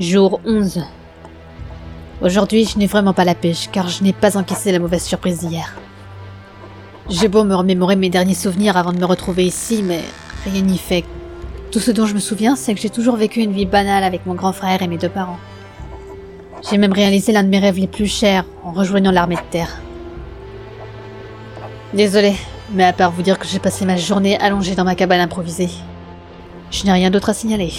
Jour 11. Aujourd'hui, je n'ai vraiment pas la pêche, car je n'ai pas encaissé la mauvaise surprise d'hier. J'ai beau me remémorer mes derniers souvenirs avant de me retrouver ici, mais rien n'y fait. Tout ce dont je me souviens, c'est que j'ai toujours vécu une vie banale avec mon grand frère et mes deux parents. J'ai même réalisé l'un de mes rêves les plus chers en rejoignant l'armée de terre. Désolé, mais à part vous dire que j'ai passé ma journée allongée dans ma cabane improvisée, je n'ai rien d'autre à signaler.